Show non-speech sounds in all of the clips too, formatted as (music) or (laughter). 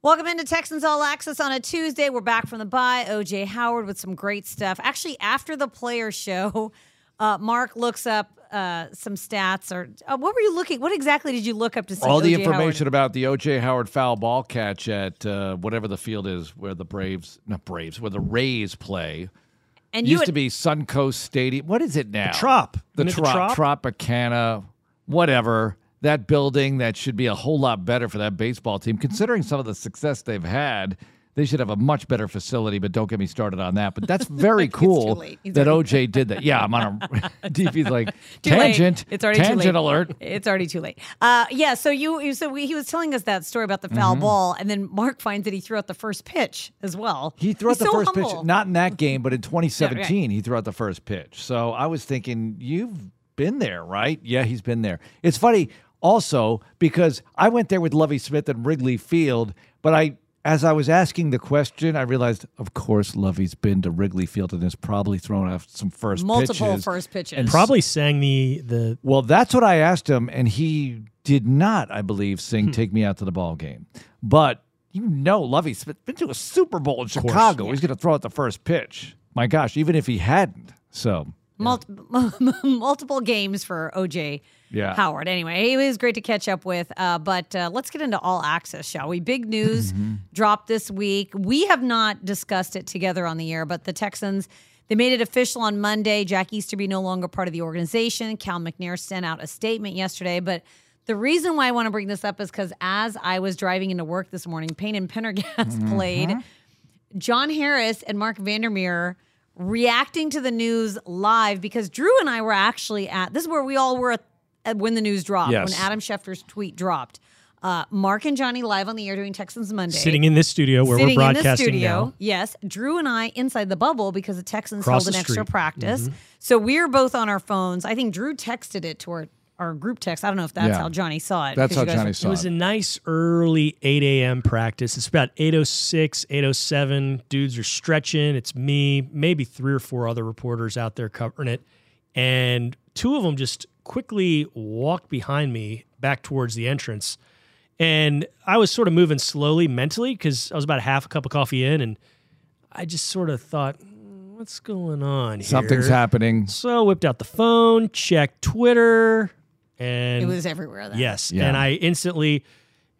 Welcome into Texans All Access on a Tuesday. We're back from the bye. OJ Howard with some great stuff. Actually, after the player show, (laughs) uh, Mark looks up uh, some stats. Or uh, what were you looking? What exactly did you look up to see? All the information Howard? about the OJ Howard foul ball catch at uh, whatever the field is where the Braves, not Braves, where the Rays play. and you used had, to be Suncoast Stadium. What is it now? Trop. The Isn't Trop, Trop? Tropicana, whatever. That building that should be a whole lot better for that baseball team, considering some of the success they've had. They should have a much better facility, but don't get me started on that. But that's (laughs) very cool that OJ did that. Yeah, I'm on a (laughs) DP's like (laughs) Too late. tangent. It's already tangent too late. alert. It's already too late. Uh, yeah. So you, you so we, he was telling us that story about the foul Mm-hmm. ball, and then Mark finds that he threw out the first pitch as well. He threw out He's the so first humble. pitch, not in that game, but in 2017, he threw out the first pitch. So I was thinking, you've been there, right? Yeah, he's been there. It's funny also because I went there with Lovie Smith and Wrigley Field, but I, as I was asking the question, I realized, of course, Lovie's been to Wrigley Field and has probably thrown out some first multiple pitches. first pitches. And Probably sang the the Well, that's what I asked him, and he did not, I believe, Hmm. sing "Take Me Out to the Ball Game." But you know, Lovie's been to a Super Bowl in Chicago. He's going to throw out the first pitch. My gosh, even if he hadn't. So Mul- (laughs) multiple games for OJ Yeah. Howard. Anyway, it was great to catch up with. Uh, but uh, let's get into all access, shall we? Big news (laughs) Mm-hmm. dropped this week. We have not discussed it together on the air, but the Texans. They made it official on Monday. Jack Easterby no longer part of the organization. Cal McNair sent out a statement yesterday. But the reason why I want to bring this up is because as I was driving into work this morning, Payne and Pendergast (laughs) Mm-hmm. played. John Harris and Mark Vandermeer reacting to the news live because Drew and I were actually at this is where we all were at, at when the news dropped Yes. when Adam Schefter's tweet dropped. Uh, Mark and Johnny live on the air doing Texans Monday. sitting in this studio where Sitting we're in the broadcasting studio. now. Yes, Drew and I inside the bubble because the Texans Across held the an extra street. Mm-hmm. practice. So we're both on our phones. I think Drew texted it to our, our group text. I don't know if that's Yeah. how Johnny saw it. That's because how you guys Johnny were- saw It was it. a nice early 8 a.m. practice. It's about 8.06, 8.07. Dudes are stretching. It's me, maybe three or four other reporters out there covering it. And two of them just quickly walked behind me back towards the entrance. And I was sort of moving slowly mentally because I was about half a cup of coffee in. And I just sort of thought, "Mm, what's going on here? something's happening. So whipped out the phone, checked Twitter, and It was everywhere. Then. Yes. Yeah. And I instantly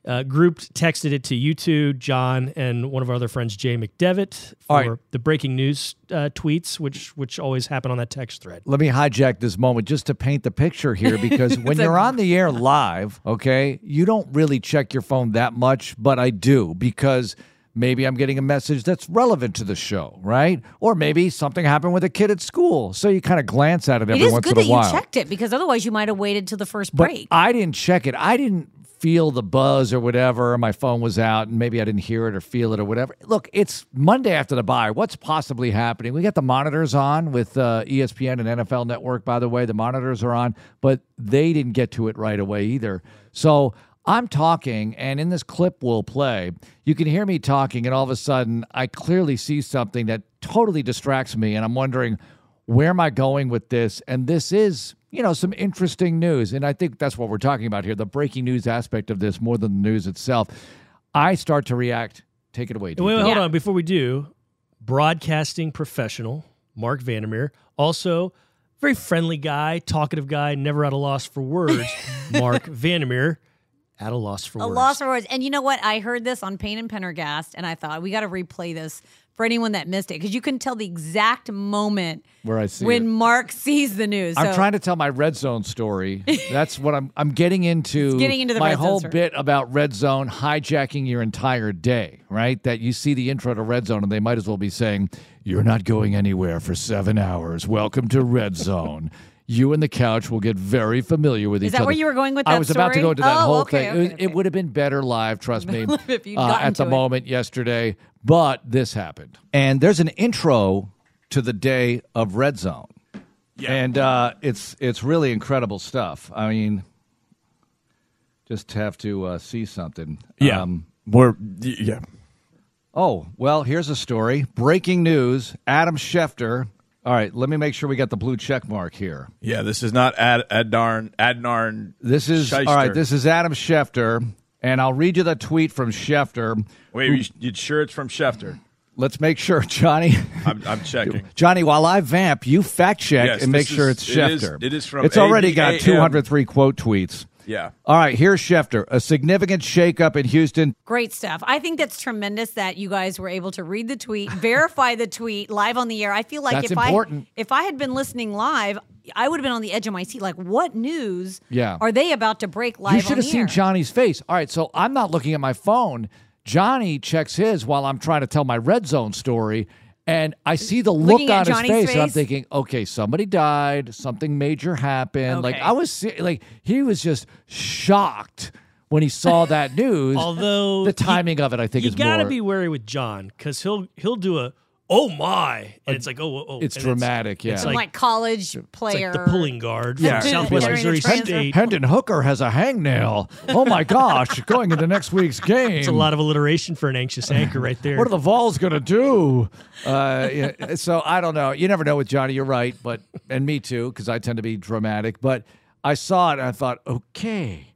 uh, grouped, texted it to you two, John, and one of our other friends, Jay McDevitt, for All right. the breaking news uh, tweets, which which always happen on that text thread. Let me hijack this moment just to paint the picture here (laughs) because when you're on the air live, okay, you don't really check your phone that much, but I do because maybe I'm getting a message that's relevant to the show, right? Or maybe something happened with a kid at school. So you kind of glance at it It every is once in a while. It is good that you checked it because otherwise you might have waited till the first But break. I didn't check it. I didn't feel the buzz or whatever. My phone was out and maybe I didn't hear it or feel it or whatever. Look, it's Monday after the bye. What's possibly happening? We got the monitors on with uh, ESPN and NFL Network, by the way. The monitors are on, but they didn't get to it right away either. So I'm talking, and in this clip we'll play, you can hear me talking, and all of a sudden I clearly see something that totally distracts me, and I'm wondering, where am I going with this? And this is, you know, some interesting news. And I think that's what we're talking about here the breaking news aspect of this more than the news itself. I start to react. Take it away. Wait, wait, hold Yeah. on. Before we do, broadcasting professional, Mark Vandermeer, also very friendly guy, talkative guy, never at a loss for words, (laughs) Mark Vandermeer, at a loss for a words. loss for words. And you know what? I heard this on Payne and Pendergast, and I thought we got to replay this for anyone that missed it because you can tell the exact moment Where I see when it. Mark sees the news. I'm So- trying to tell my red zone story. (laughs) That's what I'm. I'm getting into. getting into the my red whole story. bit about red zone hijacking your entire day. Right? That you see the intro to red zone, and they might as well be saying, "You're not going anywhere for seven hours. Welcome to red zone." You and the couch will get very familiar with Is each other. Is that where you were going with that I that was about to go into that Oh, whole okay, thing. okay, it, okay. it would have been better live, trust (laughs) me, If uh, at the it. moment yesterday. But this happened, and there's an intro to the day of red zone. Yeah. And uh, it's it's really incredible stuff. I mean, just have to uh, see something. Yeah. Um, We're yeah. oh well, here's a story. Breaking news: Adam Schefter. All right, let me make sure we got the blue check mark here. Yeah, this is not Ad Adnarn Adnarn. This is Shyster. all right. This is Adam Schefter And I'll read you the tweet from Schefter. Wait, you, you sure it's from Schefter? Let's make sure, (laughs) Johnny. I'm, I'm checking. (laughs) Johnny, while I vamp, you fact check Yes, and make this sure it's it is- Schefter. it is from It's already got ABAM. 203 quote tweets. Yeah. All right, here's Schefter. A significant shakeup in Houston. Great stuff. I think that's tremendous that you guys were able to read the tweet, verify the tweet live on the air. I feel like That's if important. I if I had been listening live, I would have been on the edge of my seat. Like, what news Yeah. are they about to break live You on should have the seen air? Johnny's face. All right, so I'm not looking at my phone. Johnny checks his while I'm trying to tell my red zone story. And I see the look Looking on his Johnny's face, and I'm thinking, okay, somebody died, something major happened. Like I was, se- like he was just shocked when he saw that (laughs) news. Although the timing of it, I think, is great. you is gotta more. be wary with John because he'll he'll do a oh my, and it's like oh oh. oh. it's and dramatic, yeah. It's like, like, college it's player. like the pulling guard Yeah, from yeah, Southwest like- Missouri Hendon- State. Hendon Hooker has a hangnail. Oh my gosh, (laughs) going into next week's game. It's a lot of alliteration for an anxious anchor right there. What are the Vols going to do? Uh, yeah, so I don't know. You never know with Johnny. You're right, but and me too, because I tend to be dramatic. But I saw it and I thought, okay,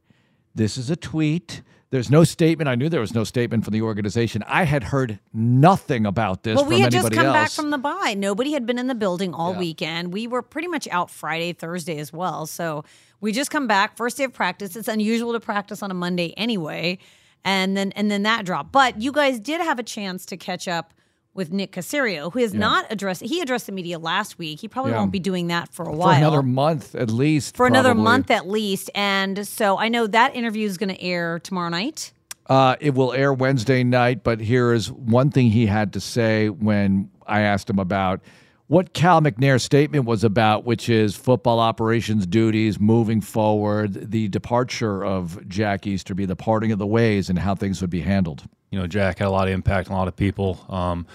this is a tweet. There's no statement. I knew there was no statement from the organization. I had heard nothing about this well, we had just come back from the bye. Nobody had been in the building all Yeah. weekend. We were pretty much out Friday, Thursday as well. So we just come back first day of practice. It's unusual to practice on a Monday anyway, and then and then that drop. But you guys did have a chance to catch up with Nick Caserio, who has not addressed. He addressed the media last week. He probably Yeah. won't be doing that for a while. for another month at least. for another month at least. And so I know that interview is going to air tomorrow night. Uh, it will air Wednesday night, but here is one thing he had to say when I asked him about what Cal McNair's statement was about, which is football operations duties moving forward, the departure of Jack Easterby, the parting of the ways, and how things would be handled. You know, Jack had a lot of impact on a lot of people. Um,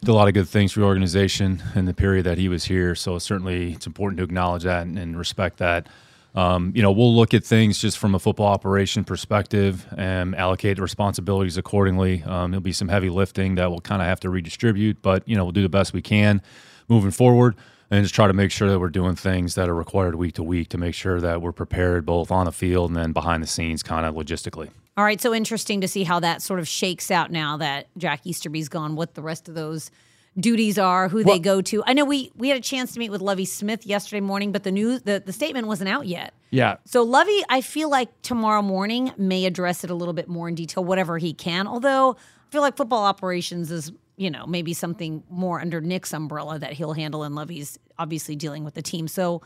did a lot of good things for the organization in the period that he was here. So certainly, it's important to acknowledge that and, and respect that. Um, you know, we'll look at things just from a football operation perspective and allocate the responsibilities accordingly. Um, there'll be some heavy lifting that we'll kind of have to redistribute, but you know, we'll do the best we can moving forward and just try to make sure that we're doing things that are required week to week to make sure that we're prepared both on the field and then behind the scenes, kind of logistically. All right, so interesting to see how that sort of shakes out now that Jack Easterby's gone. What the rest of those duties are, who they go to. I know we we had a chance to meet with Lovie Smith yesterday morning, but the news the, the statement wasn't out yet. Yeah. So Lovie, I feel like tomorrow morning may address it a little bit more in detail, whatever he can. Although I feel like football operations is, you know, maybe something more under Nick's umbrella that he'll handle, and Lovie's obviously dealing with the team. So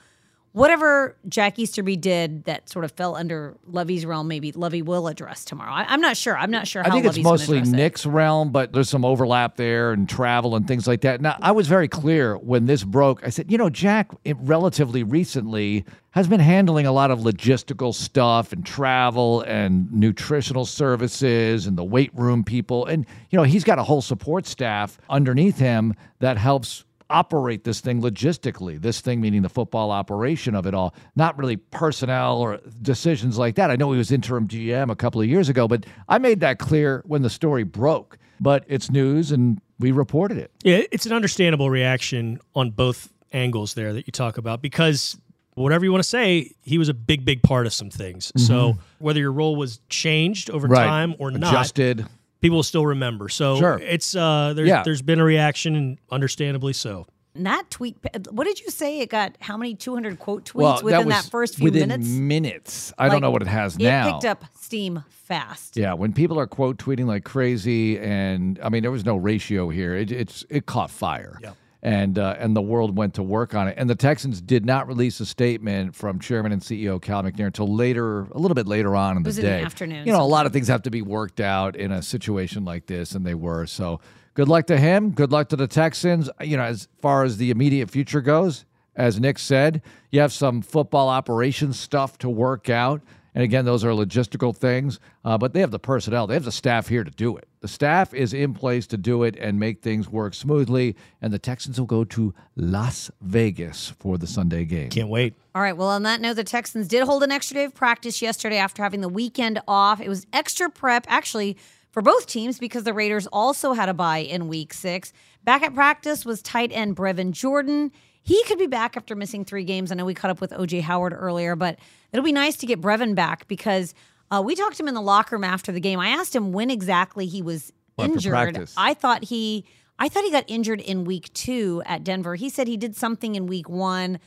whatever Jack Easterby did that sort of fell under Lovie's realm, maybe Lovie will address tomorrow. I, I'm not sure. I'm not sure. I how think it's Lovie's gonna mostly address it. Nick's realm, but there's some overlap there and travel and things like that. Now, I was very clear when this broke. I said, you know, Jack, it, relatively recently, has been handling a lot of logistical stuff and travel and nutritional services and the weight room people. And, you know, he's got a whole support staff underneath him that helps operate this thing logistically. This thing meaning the football operation of it all, not really personnel or decisions like that. I know he was interim GM a couple of years ago, but I made that clear when the story broke. But it's news and we reported it. Yeah, it's an understandable reaction on both angles there that you talk about because whatever you want to say, he was a big, big part of some things. So mm-hmm. whether your role was changed over time or not, Adjusted. People will still remember. So Sure. it's uh, there's Yeah. there's been a reaction, and understandably so. And that tweet, what did you say? It got how many 200 quote tweets Well, within was that, first few within minutes? minutes. I Like, don't know what it has It now. picked up steam fast. Yeah, when people are quote tweeting like crazy, and I mean there was no ratio here. It, it's it caught fire. Yeah. And uh, and the world went to work on it. And the Texans did not release a statement from Chairman and CEO Cal McNair until later, a little bit later on in the was in the day. afternoon You know, a lot of things have to be worked out in a situation like this, and they were. So good luck to him. Good luck to the Texans. You know, as far as the immediate future goes, as Nick said, you have some football operations stuff to work out. And again, those are logistical things, uh, but they have the personnel, they have the staff here to do it. The staff is in place to do it and make things work smoothly. And the Texans will go to Las Vegas for the Sunday game. Can't wait. All right. Well, on that note, the Texans did hold an extra day of practice yesterday after having the weekend off. It was extra prep, actually, for both teams because the Raiders also had a bye in week six. Back at practice was tight end Brevin Jordan. He could be back after missing three games. I know we caught up with OJ Howard earlier, but it'll be nice to get Brevin back because Uh, we talked to him in the locker room after the game. I asked him when exactly he was After injured. I thought he, I thought he got injured in week two at Denver. He said he did something in week one,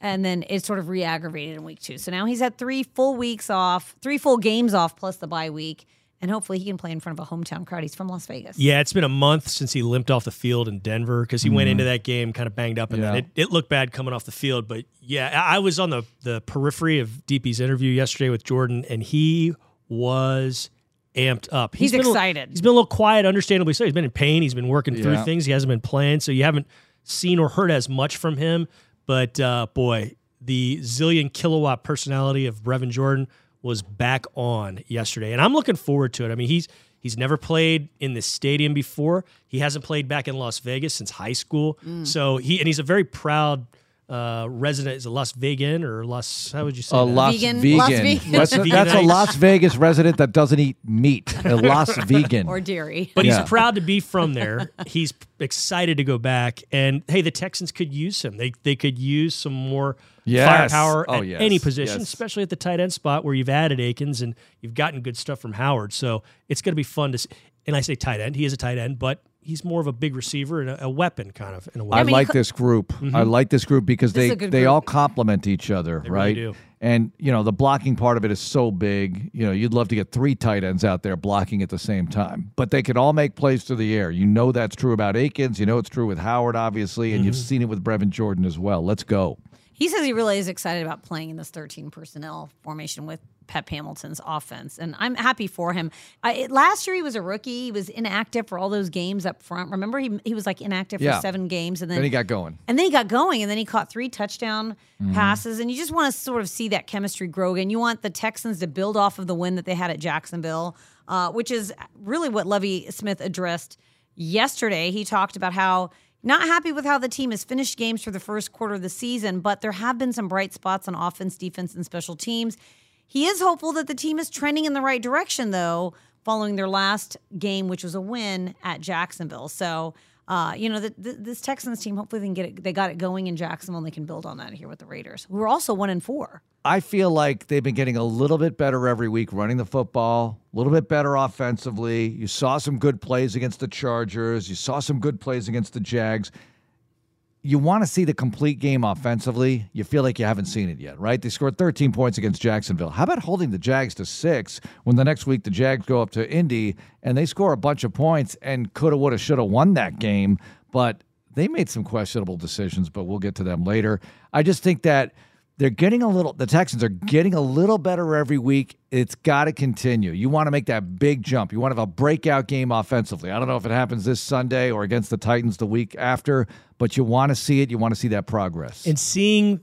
and then it sort of re-aggravated in week two. So now he's had three full weeks off, three full games off, plus the bye week, and hopefully he can play in front of a hometown crowd. He's from Las Vegas. Yeah, it's been a month since he limped off the field in Denver because he went into that game kind of banged up, and then it, it looked bad coming off the field. But yeah, I I was on the the periphery of DP's interview yesterday with Jordan, and he was amped up. He's been a- excited. he's been a little quiet, understandably so. He's been in pain. He's been working through things. He hasn't been playing, so you haven't seen or heard as much from him. But uh, boy, the zillion kilowatt personality of Brevin Jordan was back on yesterday, and I'm looking forward to it. I mean, he's he's never played in this stadium before. He hasn't played back in Las Vegas since high school. Mm. So he and he's a very proud uh, resident. Is a Las Vegan or Las? How would you say? A that? Las Vegan- Vegan. Las Vegan. That's, a, that's a Las Vegas resident that doesn't eat meat. A (laughs) Las Vegan. Or dairy. But Yeah. he's proud to be from there. he's excited to go back. And hey, the Texans could use him. They they could use some more Yes. firepower Oh, at yes. any position, Yes. especially at the tight end spot where you've added Akins and you've gotten good stuff from Howard. So it's going to be fun to. See. And I say tight end. He is a tight end, but he's more of a big receiver and a, a weapon, kind of in a way. I mean, like co- this group. I mm-hmm. like this group because This they they group. all complement each other, really right? do. And you know the blocking part of it is so big. You know you'd love to get three tight ends out there blocking at the same time, but they can all make plays through the air. You know that's true about Akins. You know it's true with Howard, obviously, and you've mm-hmm. seen it with Brevin Jordan as well. Let's go. He says he really is excited about playing in this 13 personnel formation with Pep Hamilton's offense, and I'm happy for him. I, it- last year he was a rookie; he was inactive for all those games up front. Remember, he he was like inactive Yeah. for seven games, and then, Then he got going. and then he got going, and then he caught three touchdown Mm-hmm. passes, and you just want to sort of see that chemistry grow again. You want the Texans to build off of the win that they had at Jacksonville, uh, which is really what Lovie Smith addressed yesterday. He talked about how not happy with how the team has finished games for the first quarter of the season, but there have been some bright spots on offense, defense, and special teams. He is hopeful that the team is trending in the right direction, though, following their last game, which was a win at Jacksonville. So, uh, you know, the, the, this Texans team, hopefully they can get it. They got it going in Jacksonville, and they can build on that here with the Raiders, who are also one and four. I feel like they've been getting a little bit better every week running the football, a little bit better offensively. You saw some good plays against the Chargers, you saw some good plays against the Jags. You want to see the complete game offensively. You feel like you haven't seen it yet, right? They scored 13 points against Jacksonville. How about holding the Jags to six when the next week the Jags go up to Indy and they score a bunch of points and coulda, woulda, shoulda won that game? But they made some questionable decisions, but we'll get to them later. I just think that they're getting a little the texans are getting a little better every week it's got to continue you want to make that big jump you want to have a breakout game offensively i don't know if it happens this sunday or against the titans the week after but you want to see it you want to see that progress and seeing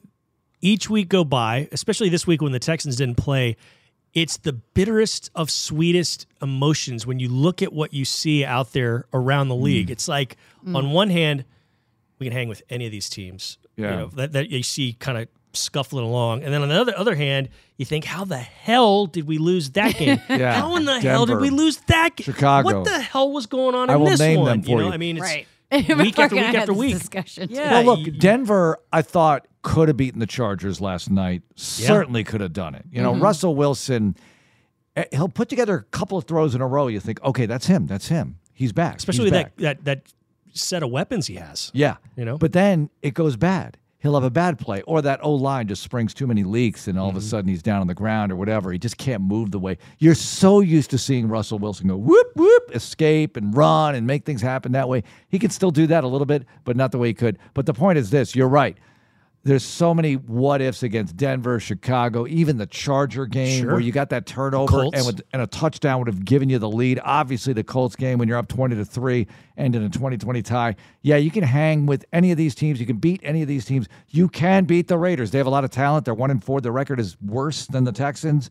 each week go by, especially this week when the Texans didn't play, it's the bitterest of sweetest emotions when you look at what you see out there around the Mm. league. It's like on one hand, we can hang with any of these teams. Yeah. You know, that, that you see kind of scuffling along. And then on the other, other hand, you think, how the hell did we lose that (laughs) game? Yeah. How in the hell did we lose that game? Chicago. What the hell was going on I in will this name one? them for you know, you. I mean, it's Right. (laughs) week after week after week. Discussion. Yeah. well look denver i thought could have beaten the chargers last night certainly could have done it you know russell wilson eh, he'll put together a couple of throws in a row you think okay that's him that's him he's back especially He's back. that, that that set of weapons he has. Yeah. You know? But then it goes bad. He'll have a bad play, or that O line just springs too many leaks, and all of a mm-hmm. sudden he's down on the ground or whatever. He just can't move the way you're so used to seeing Russell Wilson go whoop whoop, escape and run and make things happen that way. He can still do that a little bit, but not the way he could. But the point is this: you're right. There's so many what ifs against Denver, Chicago, even the Charger game Sure. where you got that turnover and with and a touchdown would have given you the lead. Obviously, the Colts game when you're up 20 to 3 and in a 2020 tie. Yeah, you can hang with any of these teams. You can beat any of these teams. You can beat the Raiders. They have a lot of talent. They're 1 and 4. Their record is worse than the Texans.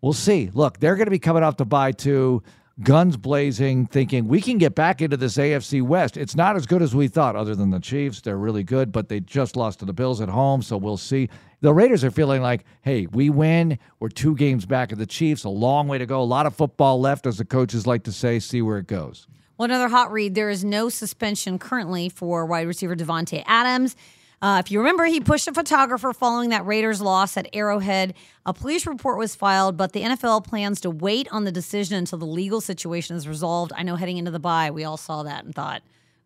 We'll see. Look, they're going to be coming off the bye too, guns blazing, thinking we can get back into this AFC West. It's not as good as we thought, other than the Chiefs. They're really good, but they just lost to the Bills at home, so we'll see. The Raiders are feeling like, hey, we win. We're two games back of the Chiefs. A long way to go. A lot of football left, as the coaches like to say. See where it goes. Well, another hot read. There is no suspension currently for wide receiver Davante Adams. Uh, if you remember, he pushed a photographer following that Raiders loss at Arrowhead. A police report was filed, but the NFL plans to wait on the decision until the legal situation is resolved. I know heading into the bye, we all saw that and thought,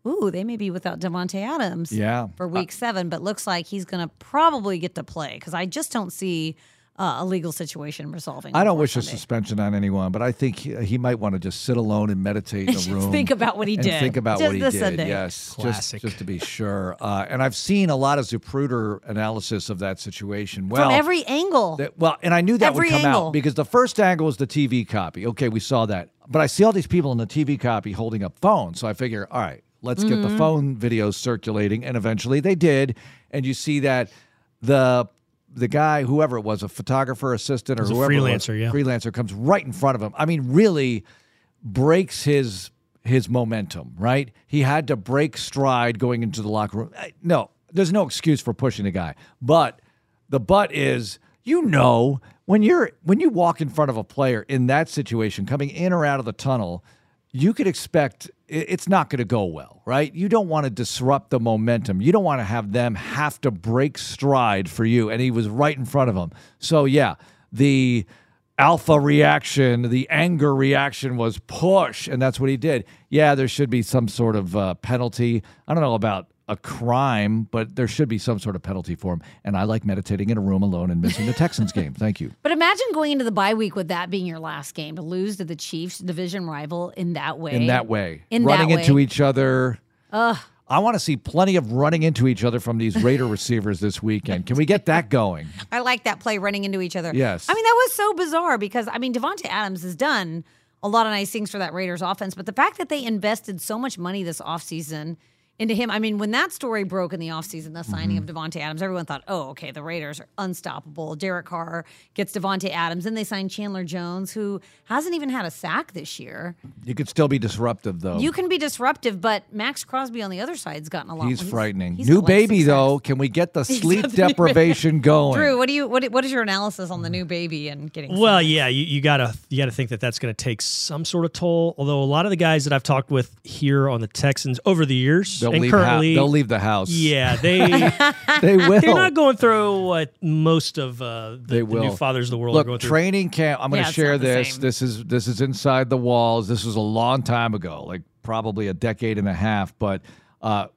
ooh, they may be without Davante Adams Yeah. for week seven, but looks like he's going to probably get to play because I just don't see uh, a legal situation resolving. I don't before wish a suspension on anyone, but I think he, he might want to just sit alone and meditate in (laughs) a room. think about what he and did. Think about Just what he did. Sunday. Yes, Classic. just just to be sure. Uh, and I've seen a lot of Zapruder analysis of that situation. Well, From every angle. that- well, and I knew that Every would come angle. out because the first angle was the TV copy. Okay, we saw that, but I see all these people in the TV copy holding up phones, so I figure, all right, let's get Mm-hmm. the phone videos circulating, and eventually they did, and you see that the the guy, whoever it was, a photographer, assistant, or whoever it was, freelancer, yeah. freelancer comes right in front of him. I mean, really breaks his his momentum, right? He had to break stride going into the locker room. No, there's no excuse for pushing a guy. But the but is you know when you're when you walk in front of a player in that situation coming in or out of the tunnel, you could expect it's not going to go well, right? You don't want to disrupt the momentum. You don't want to have them have to break stride for you and he was right in front of him. So yeah, the alpha reaction, the anger reaction was push, and that's what he did. Yeah, there should be some sort of uh, penalty. I don't know about a crime, but there should be some sort of penalty for him. And I like meditating in a room alone and missing the Texans game. Thank you. But imagine going into the bye week with that being your last game to lose to the Chiefs division rival in that way. In that way, In running that into each other. Ugh. I want to see plenty of running into each other from these Raider receivers this weekend. Can we get that going? (laughs) I like that play running into each other. Yes. I mean, that was so bizarre because, I mean, Davante Adams has done a lot of nice things for that Raiders offense, but the fact that they invested so much money this offseason into him, I mean, when that story broke in the offseason, the signing Mm-hmm. of Davante Adams, everyone thought, oh, okay, the Raiders are unstoppable. Derek Carr gets Davante Adams, and they signed Chandler Jones, who hasn't even had a sack this year. You could still be disruptive, though. You can be disruptive, but Maxx Crosby on the other side's gotten a lot. He's frightening. he's New baby, success. though. Can we get the (laughs) sleep got the new deprivation (laughs) going? Drew, what do you what, what is your analysis on the new baby and getting? Well, yeah, you, you gotta you gotta think that that's gonna take some sort of toll. Although a lot of the guys that I've talked with here on the Texans over the years They'll and leave, hou- currently, they'll leave the house. yeah, (laughs) they (laughs) they will. they're not going through what most of uh, the, They the will. new fathers of the world are going Look, through. training camp. I'm going to it's share this. same. This is this is inside the walls. This was a long time ago, like probably a decade and a half. But uh,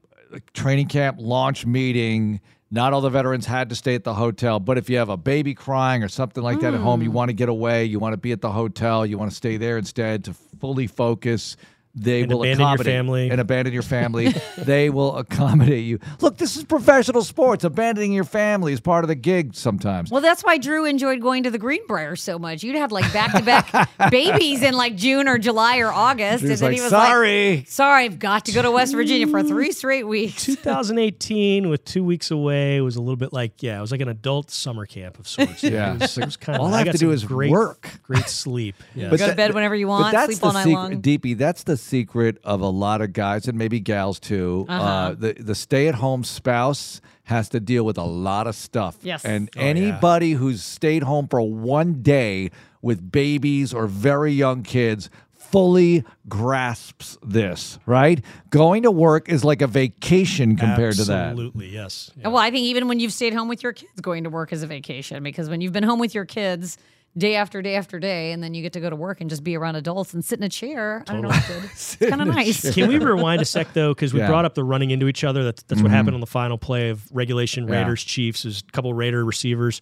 training camp launch meeting. Not all the veterans had to stay at the hotel, but if you have a baby crying or something like that at home, Hmm. you want to get away, you want to be at the hotel, you want to stay there instead to fully focus. They And will abandon your accommodate family. and abandon your family. (laughs) they will accommodate you. Look, this is professional sports. Abandoning your family is part of the gig sometimes. Well, that's why Drew enjoyed going to the Greenbrier so much. You'd have like back to back babies in like June or July or August, Drew's and then like, he was sorry. like, "Sorry, I've got to go to West Virginia for three straight weeks." (laughs) 2018 with two weeks away was a little bit like yeah, it was like an adult summer camp of sorts. (laughs) Yeah. it was, it was kind of. All I have got to do is great, work. great sleep. Yeah. Go to bed whenever you but want, that's sleep all night secret, long. DP, that's the secret of a lot of guys and maybe gals too. uh Uh-huh. the the stay at home spouse has to deal with a lot of stuff. Yes. And Oh, yeah. anybody who's stayed home for one day with babies or very young kids fully grasps this, right? Going to work is like a vacation compared to that. Absolutely, yes. Yeah. Well, I think even when you've stayed home with your kids, going to work is a vacation because when you've been home with your kids day after day after day, and then you get to go to work and just be around adults and sit in a chair. I don't know, (laughs) it's. It's kind of nice. Can we rewind a sec though? Because we Yeah. Mm-hmm. brought up the running into each other. That's that's what happened on the final play of regulation Yeah. Raiders Chiefs. There's a couple Raider receivers.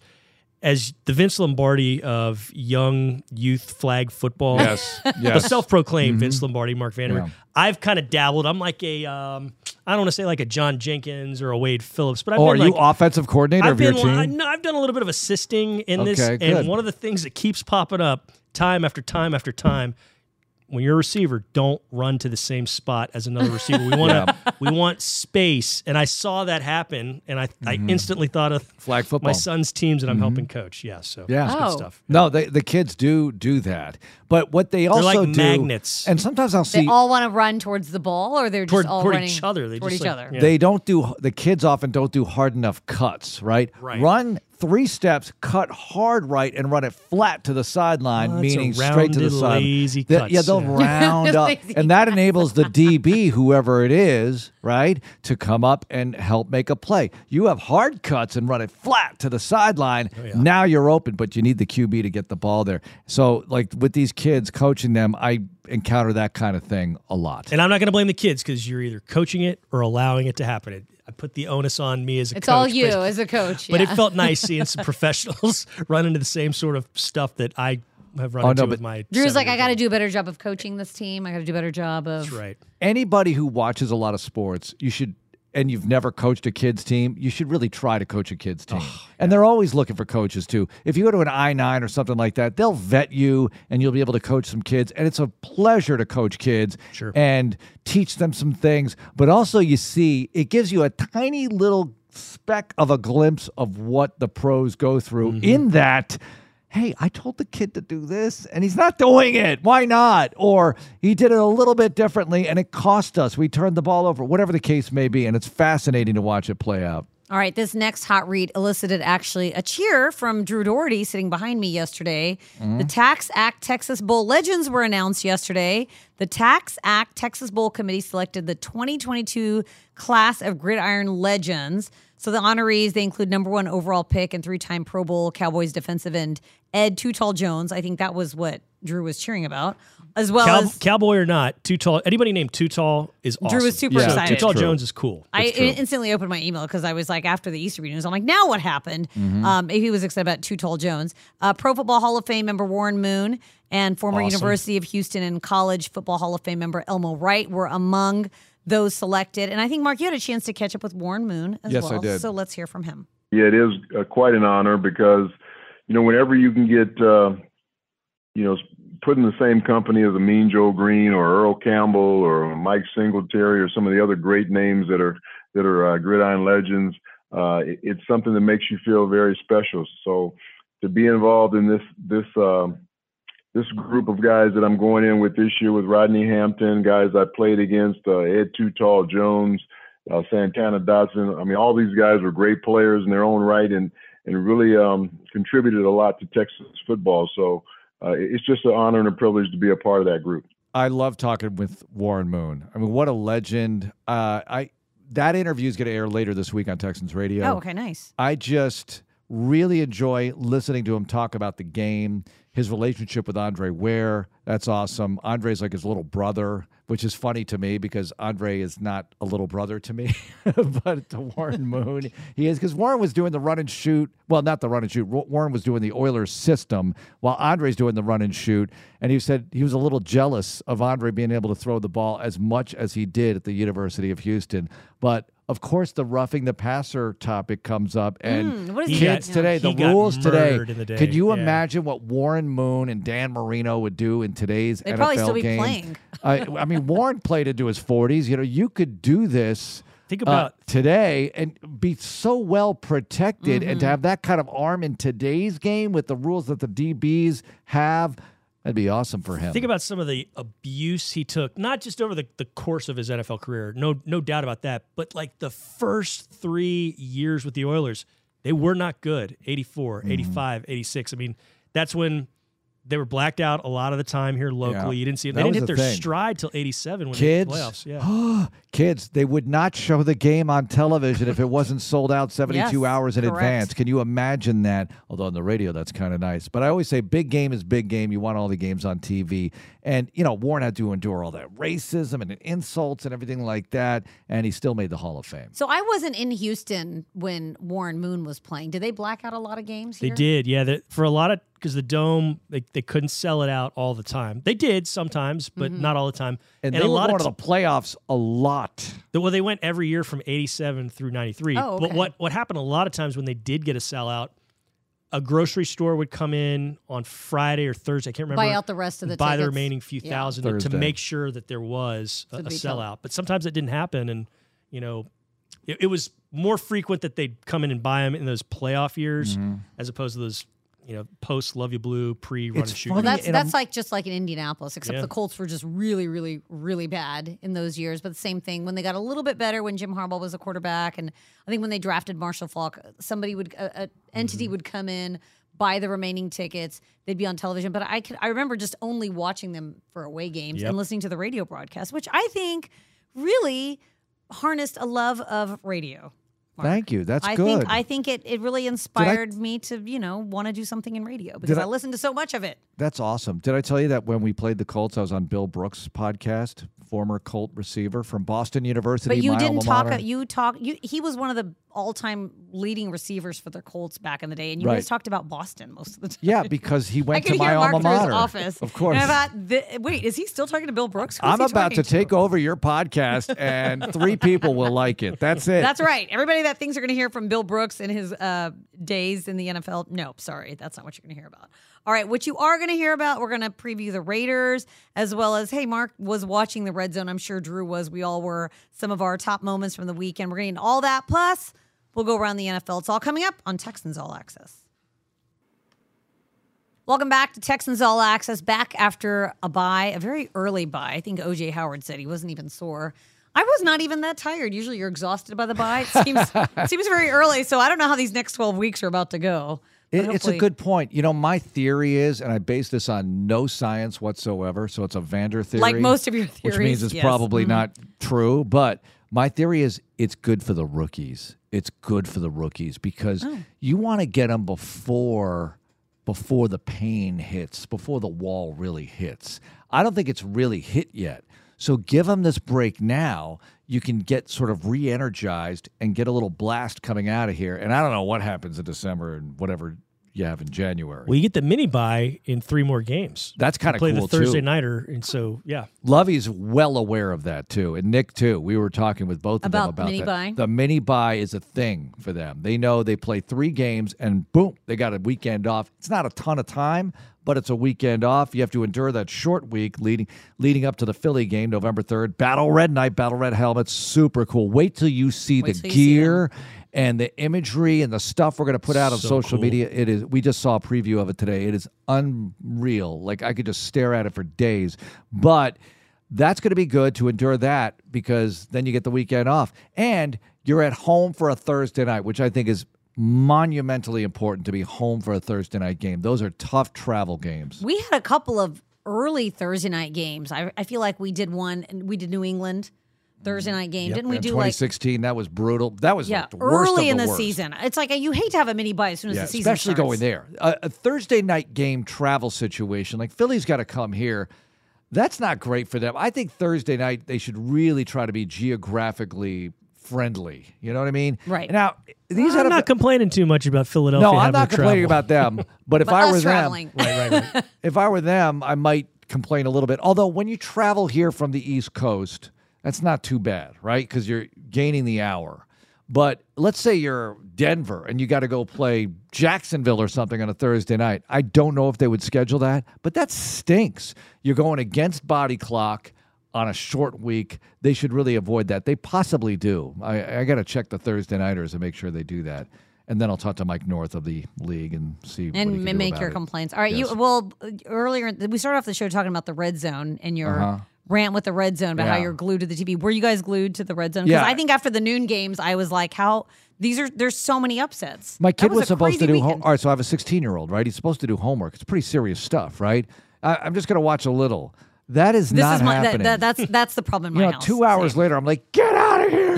As the Vince Lombardi of young youth flag football, Yes. (laughs) the self-proclaimed Vince Lombardi, Mark Vandermeer. Yeah. I've kind of dabbled. I'm like a, um, I don't want to say like a John Jenkins or a Wade Phillips, but I've Oh, are been you like, offensive coordinator I've of your been, team? I, no, I've done a little bit of assisting in this, Okay, and one of the things that keeps popping up time after time after time. When you're a receiver, don't run to the same spot as another receiver. We want to, (laughs) we want space, and I saw that happen, and I, I mm-hmm. instantly thought of Flag football. my son's teams and I'm helping mm-hmm. coach. Yeah, so Yeah. it's Oh. good stuff. No, they, the kids do do that, but what they also like do, magnets. and sometimes I'll see They all want to run towards the ball, or they're just all toward running each other. They toward just each like- other. yeah. they don't do the kids often don't do hard enough cuts, right? Right. Run three steps, cut hard right, and run it flat to the sideline, Oh, that's a meaning straight to the rounded, side. lazy They- cuts, yeah, they'll yeah. round (laughs) up, and that enables the DB, whoever it is, right, to come up and help make a play. You have hard cuts and run it flat to the sideline. Oh, Now you're open, but you need the QB to get the ball there. So, like with these kids coaching them, I encounter that kind of thing a lot. And I'm not going to blame the kids because you're either coaching it or allowing it to happen. It, I put the onus on me as a coach. It's coach. all you but- as a coach. But it felt nice seeing some (laughs) professionals (laughs) run into the same sort of stuff that I have run Oh, into no, with my. Drew's like, I got to do a better job of coaching this team. I got to do a better job of. That's right. anybody who watches a lot of sports, you should, and you've never coached a kids team, you should really try to coach a kids team. Oh, and they're always looking for coaches too. If you go to an I nine or something like that, they'll vet you, and you'll be able to coach some kids. And it's a pleasure to coach kids Sure. and teach them some things. But also, you see, it gives you a tiny little speck of a glimpse of what the pros go through. Mm-hmm. In that hey, I told the kid to do this and he's not doing it. Why not? Or he did it a little bit differently and it cost us. We turned the ball over, whatever the case may be. And it's fascinating to watch it play out. All right, this next hot read elicited actually a cheer from Drew Doherty sitting behind me yesterday. Mm-hmm. The Tax Act Texas Bowl legends were announced yesterday. The Tax Act Texas Bowl committee selected the 2022 class of Gridiron legends. So the honorees they include number one overall pick and three-time Pro Bowl Cowboys defensive end Ed Too Tall Jones. I think that was what Drew was cheering about, as well Cow- as cowboy or not, too tall. Anybody named too tall is awesome. Drew was super Yeah, excited. Too tall True. Jones is cool. I That's true. instantly opened my email because I was like, after the Easter news, I'm like, now what happened? Mm-hmm. Um, he was excited about Too Tall Jones, uh, Pro Football Hall of Fame member Warren Moon, and former Awesome. University of Houston and College Football Hall of Fame member Elmo Wright were among those selected. And I think Mark, you had a chance to catch up with Warren Moon as Yes, I well. did. So let's hear from him. Yeah, it is uh, quite an honor because, you know, whenever you can get, uh, you know, put in the same company as a Mean Joe Greene or Earl Campbell or Mike Singletary or some of the other great names that are that are uh, gridiron legends, uh, it, it's something that makes you feel very special. So to be involved in this this um, this group of guys that I'm going in with this year with Rodney Hampton, guys I played against, uh, Ed Too Jones, uh, Santana Dotson. I mean, all these guys were great players in their own right and, and really um, contributed a lot to Texas football. So uh, it's just an honor and a privilege to be a part of that group. I love talking with Warren Moon. I mean, what a legend. Uh, I that interview is going to air later this week on Texans Radio. Oh, okay, nice. I just really enjoy listening to him talk about the game, his relationship with Andre Ware. That's awesome. Andre's like his little brother, which is funny to me because Andre is not a little brother to me, (laughs) but to Warren Moon, he is because Warren was doing the run and shoot. Well, not the run and shoot. Warren was doing the Oilers system while Andre's doing the run and shoot. And he said he was a little jealous of Andre being able to throw the ball as much as he did at the University of Houston. But of course, the roughing the passer topic comes up, and Mm, what is kids got- today, the he rules today. the Could you yeah. imagine what Warren Moon and Dan Marino would do in today's They'd NFL probably still be game? playing. (laughs) I, I mean, Warren played into his forties. You know, you could do this. Think uh, today and be so well protected, and to Mm-hmm. have that kind of arm in today's game with the rules that the DBs have, that'd be awesome for him. Think about some of the abuse he took, not just over the, the course of his NFL career, no no doubt about that, but like the first three years with the Oilers, they were not good. 84, Mm-hmm. 85, 86. I mean, that's when they were blacked out a lot of the time here locally. Yeah. You didn't see it. That They was didn't hit the their thing. stride till 87 when Kids, they hit the playoffs. Yeah. (gasps) kids, they would not show the game on television if it wasn't sold out 72 Yes, hours in correct. advance. Can you imagine that? Although on the radio, that's kind of nice. But I always say big game is big game. You want all the games on TV. And, you know, Warren had to endure all that racism and insults and everything like that. And he still made the Hall of Fame. So I wasn't in Houston when Warren Moon was playing. Did they black out a lot of games? They did, yeah. For a lot of because the dome they, they couldn't sell it out all the time. They did sometimes, but Mm-hmm. not all the time. And, a they were lot going of to the playoffs a lot. Well, they went every year from 87 through 93. Oh, But what, what happened a lot of times when they did get a sellout, a grocery store would come in on Friday or Thursday. I can't remember. Buy out the rest of the buy the remaining few Yeah. thousand to- to make sure that there was a, a sellout. But sometimes it didn't happen. And, you know, it, it was more frequent that they'd come in and buy them in those playoff years Mm-hmm. as opposed to those you know, post Luv Ya Blue, pre Run It's and Shoot. Well, that's and that's I'm- like just like in Indianapolis, except Yeah. the Colts were just really, really, really bad in those years. But the same thing when they got a little bit better when Jim Harbaugh was a quarterback, and I think when they drafted Marshall Faulk, somebody would a, a entity Mm-hmm. would come in, buy the remaining tickets, they'd be on television. But I could I remember just only watching them for away games Yep. and listening to the radio broadcast, which I think really harnessed a love of radio. Mark. Thank you. That's I good. think I think it, it really inspired me to you know want to do something in radio because I, I- listened to so much of it. That's awesome. Did I tell you that when we played the Colts, I was on Bill Brooks' podcast, former Colt receiver from Boston University. But you didn't talk. mater. You talk. You he was one of the all-time leading receivers for the Colts back in the day, and you Right. guys talked about Boston most of the (laughs) time. Yeah, because he went to my alma his mater. office. Of course. And I thought, "Th- wait, is he still talking to Bill Brooks? Who's I'm about talking to take over your podcast, (laughs) and three people will like it. That's it. That's right. Everybody that thinks you're going to hear from Bill Brooks in his uh, days in the NFL, no, sorry, that's not what you're going to hear about. All right, what you are going to hear about, we're going to preview the Raiders as well as, hey, Mark was watching the Red Zone. I'm sure Drew was. We all were. Some of our top moments from the weekend. We're getting all that. Plus, we'll go around the NFL. It's all coming up on Texans All Access. Welcome back to Texans All Access. Back after a bye, a very early bye. I think OJ Howard said he wasn't even sore. I was not even that tired. Usually you're exhausted by the bye. It seems (laughs) it seems very early, so I don't know how these next 12 weeks are about to go. It- it's a good point. You know, my theory is, and I base this on no science whatsoever, so it's a Vander theory. Like most of your theories. Which means it's yes. Mm-hmm. probably not true. But my theory is it's good for the rookies. It's good for the rookies because Oh. you want to get them before before the pain hits, before the wall really hits. I don't think it's really hit yet. So give them this break now. You can get sort of re-energized and get a little blast coming out of here. And I don't know what happens in December and whatever you have in January. well, you get the mini bye in three more games. That's kind of Play cool the Thursday too. nighter, and so yeah, Lovie's well aware of that too, and Nick too. We were talking with both of them about mini that. bye? The mini bye is a thing for them. They know they play three games, and boom, they got a weekend off. It's not a ton of time, but it's a weekend off. You have to endure that short week leading leading up to the Philly game, November third. Battle red night, battle red helmets, super cool. Wait till you see Wait the till you see gear. and the imagery and the stuff we're going to put out on So social cool. media it is we just saw a preview of it today it is unreal like i could just stare at it for days but that's going to be good to endure that because then you get the weekend off and you're at home for a thursday night which i think is monumentally important to be home for a thursday night game those are tough travel games We had a couple of early Thursday night games. I, I feel like we did one, and we did New England Thursday mm-hmm. night game. Didn't we In do like 2016 that was brutal that was yeah like the worst early of in the, the worst. season? It's like you hate to have a mini bye as soon as Yeah, the season starts. especially starts. going there. A, a Thursday night game travel situation, like Philly's got to come here. That's not great for them. I think Thursday night they should really try to be geographically friendly. You know what I mean? Right. Now, these I'm NFL not complaining too much about Philadelphia. no, I'm not complaining travel. about them. (laughs) But if But I us were traveling. them, Right, right, right. (laughs) if I were them, I might complain a little bit. Although when you travel here from the East Coast, that's not too bad, right? Because you're gaining the hour. But let's say you're Denver and you got to go play Jacksonville or something on a Thursday night. I don't know if they would schedule that, but that stinks. You're going against body clock on a short week. They should really avoid that. They possibly do. I, I got to check the Thursday nighters and make sure they do that. And then I'll talk to Mike North of the league and see and can ma- do make your it. complaints. All right, Yes. you well earlier we started off the show talking about the red zone and your Uh-huh. rant with the red zone about how you're glued to the TV. Were you guys glued to the red zone? Because Yeah. I think after the noon games, I was like, how these are there's so many upsets. My kid was, a supposed to do home. All right, so I have a 16 year old, right? He's supposed to do homework. It's pretty serious stuff, right? I, I'm just going to watch a little. That is This not is my happening. that, that's that's the problem in my you know, house. two hours Same. later, I'm like, get out of here.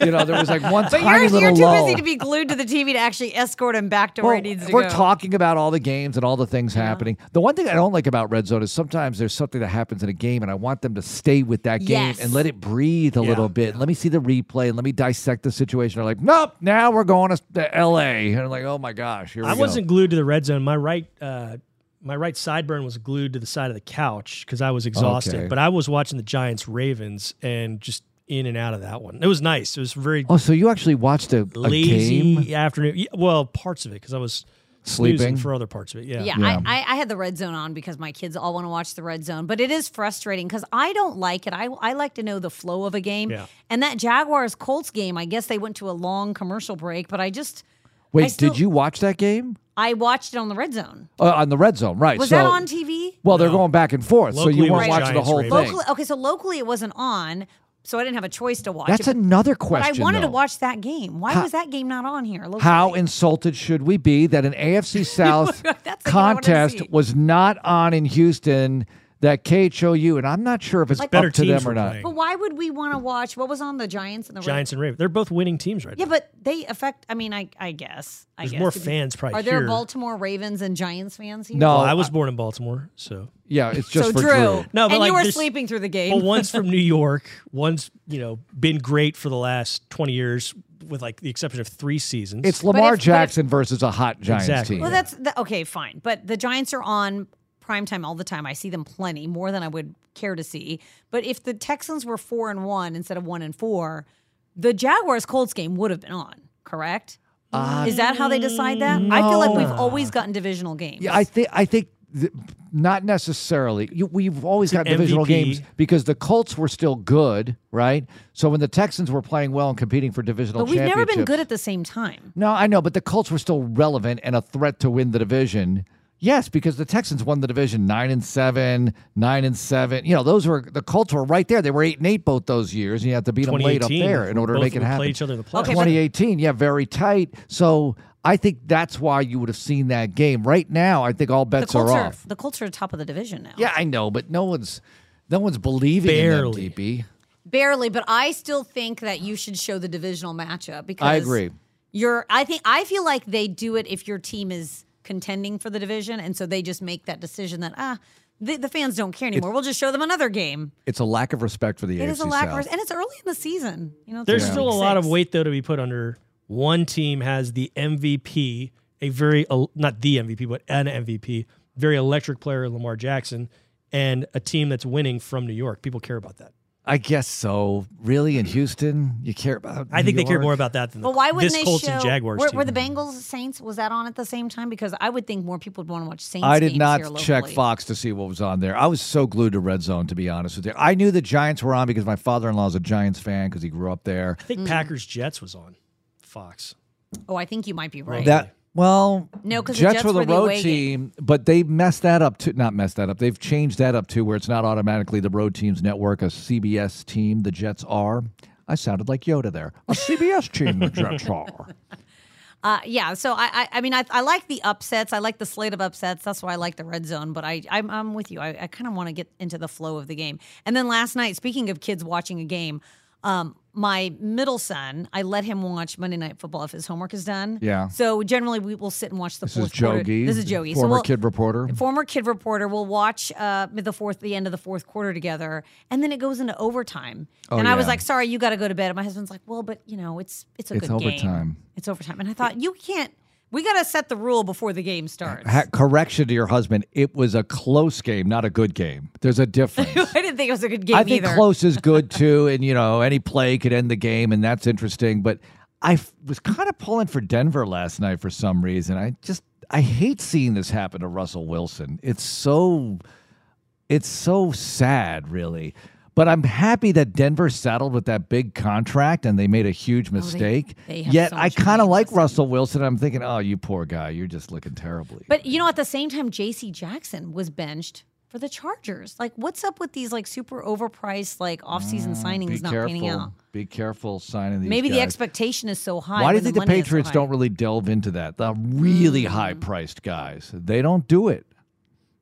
you know, there was like one (laughs) But tiny you're, little you're too lull. busy to be glued to the TV to actually escort him back to where he needs to go. we're talking about all the games and all the things happening. The one thing I don't like about Red Zone is sometimes there's something that happens in a game, and I want them to stay with that game Yes. and let it breathe a Yeah, little bit. Let me see the replay and let me dissect the situation. They're like, nope, now we're going to, to L.A. And I'm like, oh my gosh, here we go. I go. wasn't glued to the red zone. My right, uh, my right sideburn was glued to the side of the couch because I was exhausted. Okay. But I was watching the Giants Ravens and just in and out of that one. It was nice. It was very Oh, so you actually watched a, a lazy game? afternoon. Yeah, well, parts of it because I was Sleeping? for other parts of it. Yeah. Yeah, Yeah. I, I, I had the red zone on because my kids all want to watch the red zone, but it is frustrating because I don't like it. I, I like to know the flow of a game. Yeah. And that Jaguars Colts game, I guess they went to a long commercial break, but I just Wait, still- did you watch that game? I watched it on the red zone. Uh, on the red zone, right? Was so, that on TV? Well, they're going back and forth, so you weren't was watching the whole Ravens. thing. Locally, okay, so locally it wasn't on, so I didn't have a choice to watch That's it. another but question. I wanted to watch that game. Why How- was that game not on here? Locally? How insulted should we be that an AFC (laughs) South That's the game I wanted to contest was not on in Houston? That KHOU, and I'm not sure if it's better up to teams them or were not. playing. But why would we want to watch? What was on the Giants and the Giants and Ravens. They're both winning teams right Yeah, now. but they affect. I mean, I I guess. I There's guess. more fans probably Are there here. Baltimore Ravens and Giants fans here? No, Well, I was born in Baltimore, so. Yeah, it's just so for Drew. Drew. No, but and like you were this- sleeping through the game. Well, one's from New (laughs) York. One's you know been great for the last twenty years, with like the exception of three seasons. It's Lamar if- but if- Jackson versus a hot Giants Exactly. team. Well, that's the, okay, fine. But the Giants are on prime time all the time. I see them plenty more than I would care to see. But if the Texans were four and one instead of one and four, the Jaguars Colts game would have been on. Correct? Uh, Is that how they decide that? I feel like we've always gotten divisional games. Yeah, I think I think th- not necessarily. You, we've always got an divisional MVP. games because the Colts were still good, right? So when the Texans were playing well and competing for divisional but we've never been good at the same time. No, I know, but the Colts were still relevant and a threat to win the division. Yes, because the Texans won the division nine and seven, nine and seven. You know, those were the Colts were right there. They were eight and eight both those years, and you have to beat them late up there in order to make it would happen. Play each other the playoffs. Okay, 2018, yeah, very tight. So I think that's why you would have seen that game. Right now, I think all bets Colts are are, off. the Colts are top of the division now. Yeah, I know, but no one's no one's believing Barely. in them, DP. Barely, but I still think that you should show the divisional matchup because I agree. You're I think I feel like they do it if your team is contending for the division and so they just make that decision that ah the, the fans don't care anymore. we'll just show them another game. It's a lack of respect for the It AFC is a lack South. of and it's early in the season. You know, There's still a week lot of weight though to be put under. One team has the MVP, a very not the MVP, but an MVP, very electric player, Lamar Jackson, and a team that's winning from New York. People care about that. I guess so. Really, in Houston, you care about? I think New they care York? more about that than the, But why wouldn't this they Colts show and Jaguars were, team. were the Bengals Saints was that on at the same time because I would think more people would want to watch Saints I did games not here check locally. Fox to see what was on there. I was so glued to Red Zone, to be honest with you. I knew the Giants were on because my father-in-law is a Giants fan because he grew up there. I think mm-hmm. Packers Jets was on Fox. Oh, I think you might be right. That well, No, 'cause the Jets, Jets were the were the road team, but they messed that up too. Not messed that up. They've changed that up too, where it's not automatically the road team's network, a CBS team. The Jets are. I sounded like Yoda there. A CBS team. The Jets are. (laughs) Uh, yeah, so I, I, I mean, I, I like the upsets. I like the slate of upsets. That's why I like the red zone. But I, I'm, I'm with you. I, I kind of want to get into the flow of the game. And then last night, speaking of kids watching a game, um, my middle son, I let him watch Monday Night Football if his homework is done. Yeah. So generally, we will sit and watch the This is fourth quarter. Jogi. This is Jogi. former so we'll, kid reporter. former kid reporter We'll watch uh, the fourth, the end of the fourth quarter together, and then it goes into overtime. and I was Oh, like, "Sorry, you got to go to bed." And my husband's like, "Well, but you know, it's it's a It's good game. overtime. It's overtime." And I thought, you can't. We got to set the rule before the game starts. Ha- correction to your husband. It was a close game, not a good game. There's a (laughs) difference. I didn't think it was a good game I think either. close is good (laughs) too, and you know any play could end the game, and that's interesting. But I f- was kind of pulling for Denver last night for some reason. I just I hate seeing this happen to Russell Wilson. It's so it's so sad, really. But I'm happy that Denver settled with that big contract and they made a huge mistake. Oh, they have Yet so I kind of like. Russell Wilson. I'm thinking, oh, you poor guy, you're just looking terribly. But you know, at the same time, J.C. Jackson was benched for the Chargers. Like, what's up with these like super overpriced like offseason Mm, signings not panning out? careful. Be careful signing these. Maybe the expectation is so high. Why do you think the money is so Patriots don't really delve into that? The really Mm. high priced guys. They don't do it.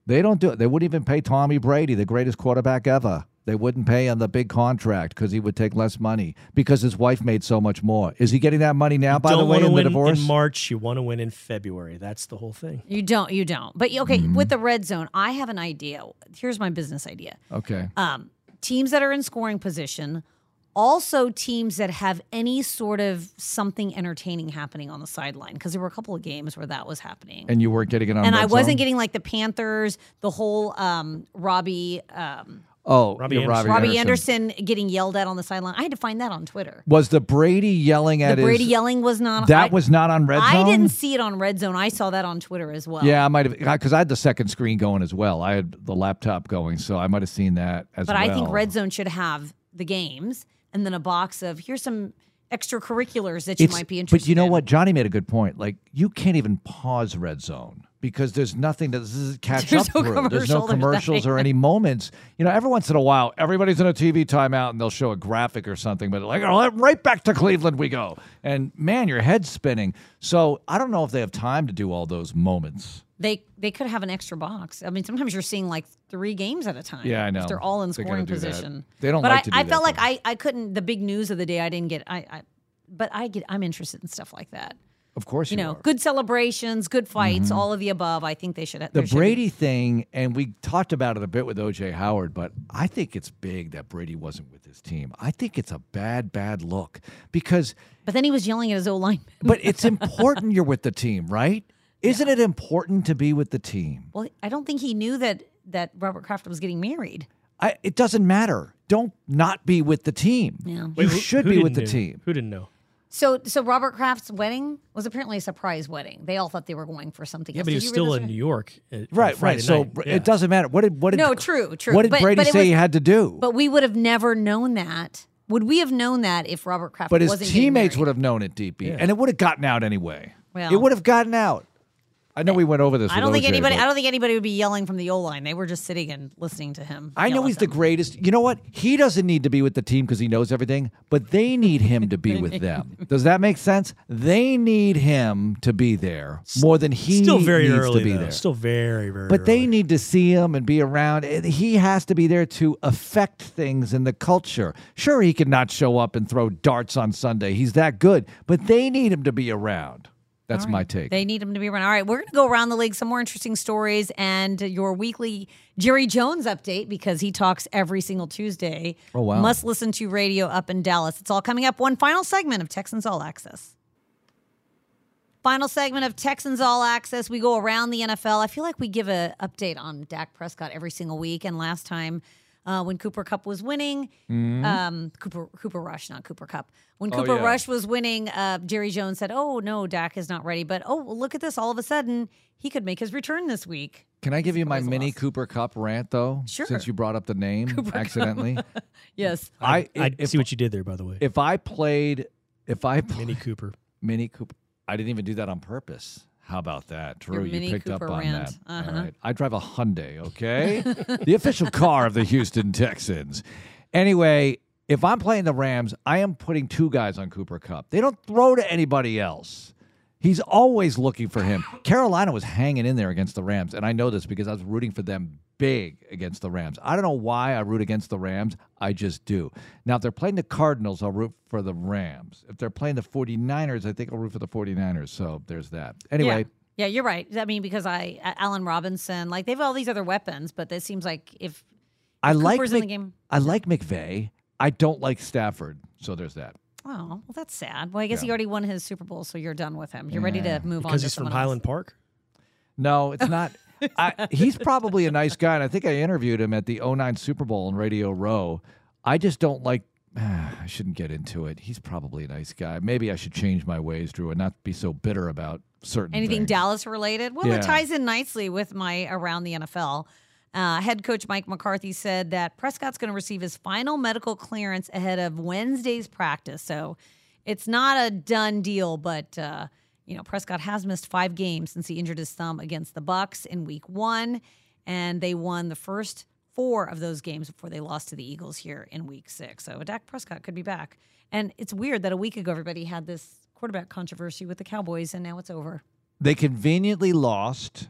They don't do it. They wouldn't even pay Tommy Brady, the greatest quarterback ever. They wouldn't pay on the big contract because he would take less money because his wife made so much more. Is he getting that money now, by the way, want to in the divorce? in March. You want to win in February. That's the whole thing. You don't. You don't. But okay, Mm-hmm. with the red zone, I have an idea. Here's my business idea. okay. um, teams that are in scoring position, also teams that have any sort of something entertaining happening on the sideline. Because there were a couple of games where that was happening. and you weren't getting it on And red I wasn't zone? getting like the Panthers, the whole um, Robbie um, Oh, Robbie Anderson. Robbie, Robbie Anderson. Anderson. getting yelled at on the sideline. I had to find that on Twitter. Was the Brady yelling at The Brady his. yelling was not. that I, was not on red Zone? I didn't see it on Red Zone. I saw that on Twitter as well. Yeah, I might have because I had the second screen going as well. I had the laptop going, so I might have seen that as But well. But I think Red Zone should have the games and then a box of here's some extracurriculars that you It's- might be interested in. But you know in. what? Johnny made a good point. Like you can't even pause red zone because there's nothing to zzz, catch There's up no through. there's no commercials or any moments. You know, every once in a while, everybody's in a TV timeout and they'll show a graphic or something, but like, oh, right back to Cleveland we go. And man, your head's spinning. So I don't know if they have time to do all those moments. They they could have an extra box. I mean, sometimes you're seeing like three games at a time. Yeah, I know. If they're all in scoring do that. position. They don't but like I, to do I that, felt like. I, I couldn't. The big news of the day, I didn't get. I, I but I get. I'm interested in stuff like that. Of course, You you, know, are. Mm-hmm. good celebrations, good fights, all of the above. I think they should. the there should be- Brady thing, and we talked about it a bit with OJ Howard, but I think it's big that Brady wasn't with his team. I think it's a bad, bad look because But then he was yelling at his O line. but it's (laughs) important you're with the team, right? Isn't it important to be with the team? Well, I don't think he knew that that Robert Kraft was getting married. I, it doesn't matter. Don't not be with the team. Yeah. You who- should who be with the know? team. Who didn't know? So, so Robert Kraft's wedding was apparently a surprise wedding. They all thought they were going for something. Yeah, else. but he was you read still in? New York. uh, Right, Friday right. So night. br- Yeah. it doesn't matter. What did what did No, true, true. What did But- Brady but say was- he had to do? But we would have never known that. Would we have known that if Robert Kraft But his wasn't getting teammates would have known it, DP, and it would have gotten out anyway. Well- it would have gotten out. I know we went over this. I don't think OJ, anybody. I don't think anybody would be yelling from the O line. They were just sitting and listening to him. I know he's the greatest. You know what? He doesn't need to be with the team because he knows everything, but they need him to be with them. (laughs) Does that make sense? They need him to be there more than he Still very needs early to be though. there. Still very very. But they need to see him and be around. He has to be there to affect things in the culture. Sure, he could not show up and throw darts on Sunday. He's that good, but they need him to be around. That's my take. They need him to be around. All right, we're going to go around the league, some more interesting stories, and your weekly Jerry Jones update because he talks every single Tuesday. Oh, wow. Must listen to radio up in Dallas. It's all coming up. One final segment of Texans All Access. Final segment of Texans All Access. We go around the NFL. I feel like we give an update on Dak Prescott every single week. And last time, uh, when Cooper Kupp was winning, um, Cooper Cooper Rush, not Cooper Kupp. When Cooper yeah. Rush was winning, uh, Jerry Jones said, "Oh no, Dak is not ready." But oh, well, look at this! All of a sudden, he could make his return this week. Can I give you my mini lost. Cooper Kupp rant though? Sure. Since you brought up the name accidentally, (laughs) Yes. I I if, see what you did there, by the way. if I played if I played Mini Cooper. Mini Cooper. I didn't even do that on purpose. How about that, Drew? Your you picked Cooper up on rant. that. Uh-huh. All right. I drive a Hyundai, okay? (laughs) the official car of the Houston Texans. Anyway, if I'm playing the Rams, I am putting two guys on Cooper Kupp. They don't throw to anybody else. He's always looking for him. (gasps) Carolina was hanging in there against the Rams, and I know this because I was rooting for them big against the Rams. I don't know why I root against the Rams. I just do. Now, if they're playing the Cardinals, I'll root for the Rams. If they're playing the 49ers, I think I'll root for the 49ers. So there's that. Anyway, Yeah. Yeah, you're right. I mean, because I Allen Robinson, like they have all these other weapons, but it seems like if I like Cooper's in the game. I like McVay. I don't like Stafford. So there's that. oh, well, that's sad. Well, I guess he already won his Super Bowl, so you're done with him. You're ready to move on. Because he's from someone Highland. Park. No, it's not. (laughs) I, he's probably a nice guy, and I think I interviewed him at the 09 Super Bowl in Radio Row. I just don't like. (sighs) I shouldn't get into it. He's probably a nice guy. Maybe I should change my ways, Drew, and not be so bitter about certain Anything things. Dallas related? Well, Yeah. it ties in nicely with my around the NFL. Uh, head coach Mike McCarthy said that Prescott's going to receive his final medical clearance ahead of Wednesday's practice. So it's not a done deal, but uh, you know Prescott has missed five games since he injured his thumb against the Bucs in Week One, and they won the first four of those games before they lost to the Eagles here in Week Six. So Dak Prescott could be back, and it's weird that a week ago everybody had this quarterback controversy with the Cowboys, and now it's over. They conveniently lost.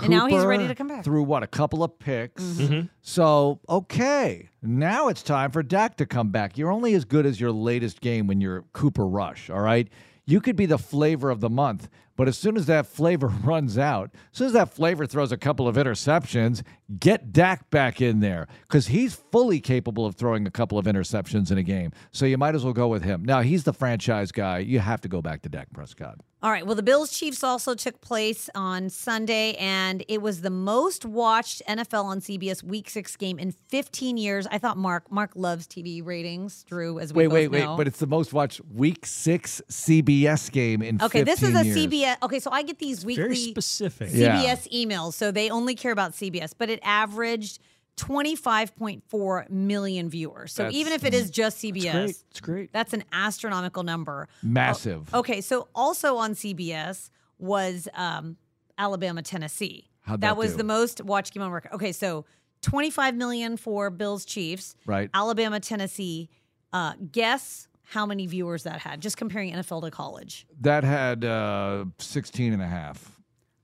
And now he's ready to come back. Through what? A couple of picks. Mm-hmm. So, okay. Now it's time for Dak to come back. You're only as good as your latest game when you're Cooper Rush, all right? You could be the flavor of the month, but as soon as that flavor (laughs) runs out, as soon as that flavor throws a couple of interceptions, get Dak back in there because he's fully capable of throwing a couple of interceptions in a game. So you might as well go with him. Now, he's the franchise guy. You have to go back to Dak Prescott. All right. Well, the Bills Chiefs also took place on Sunday, and it was the most watched NFL on CBS Week Six game in 15 years. I thought Mark Mark loves TV ratings. Drew, as we Wait, wait, wait. But it's the most watched week six CBS game in okay, this is a years. CBS. Okay, so I get these Very weekly specific. Yeah. CBS emails, so they only care about CBS, but it averaged 25.4 million viewers. So That's- even if it is just CBS, great. It's great. that's an astronomical number. Massive. Okay, so also on CBS was um, Alabama, Tennessee. How'd that that was do? the most watched game on record. Okay, so 25 million for Bills Chiefs. Right. Alabama, Tennessee. Uh, guess how many viewers that had, just comparing NFL to college. That had uh, 16 and a half.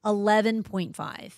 11.5.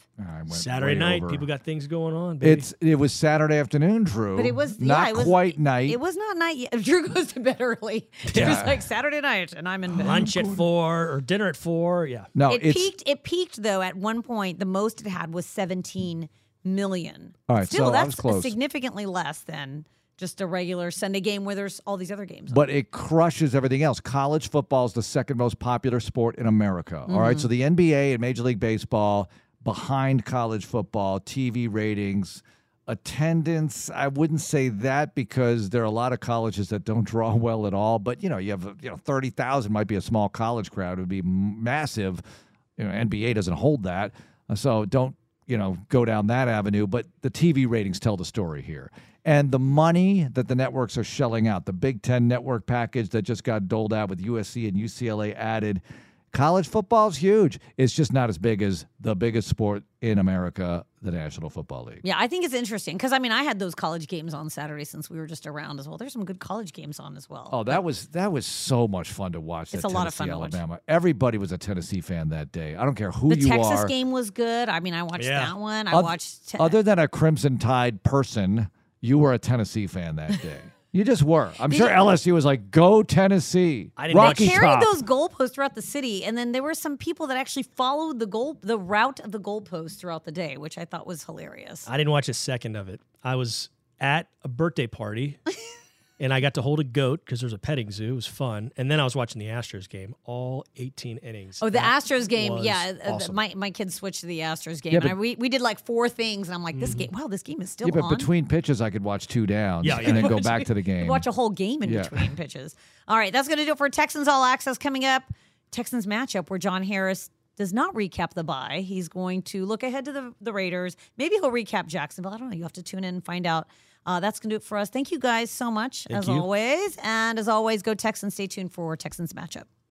Saturday night, over. people got things going on. Baby. It's it was Saturday afternoon, Drew. But it was not yeah, it was, quite night. It was not night yet. (laughs) Drew goes to bed early. It was like Saturday night, and I'm in bed. lunch at four or dinner at four. Yeah. no, it it's peaked. It peaked though. At one point, the most it had was 17 million. All right, still so I that's was close. significantly less than just a regular Sunday game where there's all these other games. but it crushes everything else. College football is the second most popular sport in America. All right, Mm-hmm. so the NBA and Major League Baseball behind college football, TV ratings, attendance. I wouldn't say that because there are a lot of colleges that don't draw (laughs) well at all. But you know, you have you know thirty thousand might be a small college crowd. It would be massive. You know, NBA doesn't hold that, so don't you know go down that avenue. But the TV ratings tell the story here. And the money that the networks are shelling out, the Big Ten network package that just got doled out with USC and UCLA added, college football's huge. It's just not as big as the biggest sport in America, the National Football League. yeah, I think it's interesting because I mean I had those college games on Saturday since we were just around as well. There's some good college games on as well. Oh, that was that was so much fun to watch. It's that a lot of fun Tennessee, to watch. Alabama. Everybody was a Tennessee fan that day. I don't care who the you Texas are. game was good. I mean, I watched Yeah. that one. I Oth- watched. Te- other than a Crimson Tide person, you were a Tennessee fan that (laughs) day. you just were. I'm sure LSU was like, "Go Tennessee." I didn't Rocky watch- carried Top. those goalposts throughout the city, and then there were some people that actually followed the goal, the route of the goalposts throughout the day, which I thought was hilarious. I didn't watch a second of it. I was at a birthday party (laughs) and I got to hold a goat because there's a petting zoo. It was fun. And then I was watching the Astros game, all 18 innings. Oh, the That Astros game, yeah. uh, awesome. My my kids switched to the Astros game, Yeah, and but- I, we we did like four things, and I'm like, this game, wow, this game is still yeah, but on. between pitches, I could watch two downs Yeah, yeah. and then go (laughs) back to the game. watch a whole game in Yeah. between (laughs) pitches. All right, that's going to do it for Texans All Access. Coming up, Texans matchup where John Harris does not recap the bye. He's going to look ahead to the, the Raiders. Maybe he'll recap Jacksonville. I don't know. You have to tune in and find out. Uh, that's going to do it for us. Thank you guys so much, as you. always. And as always, go Texans. Stay tuned for Texans matchup.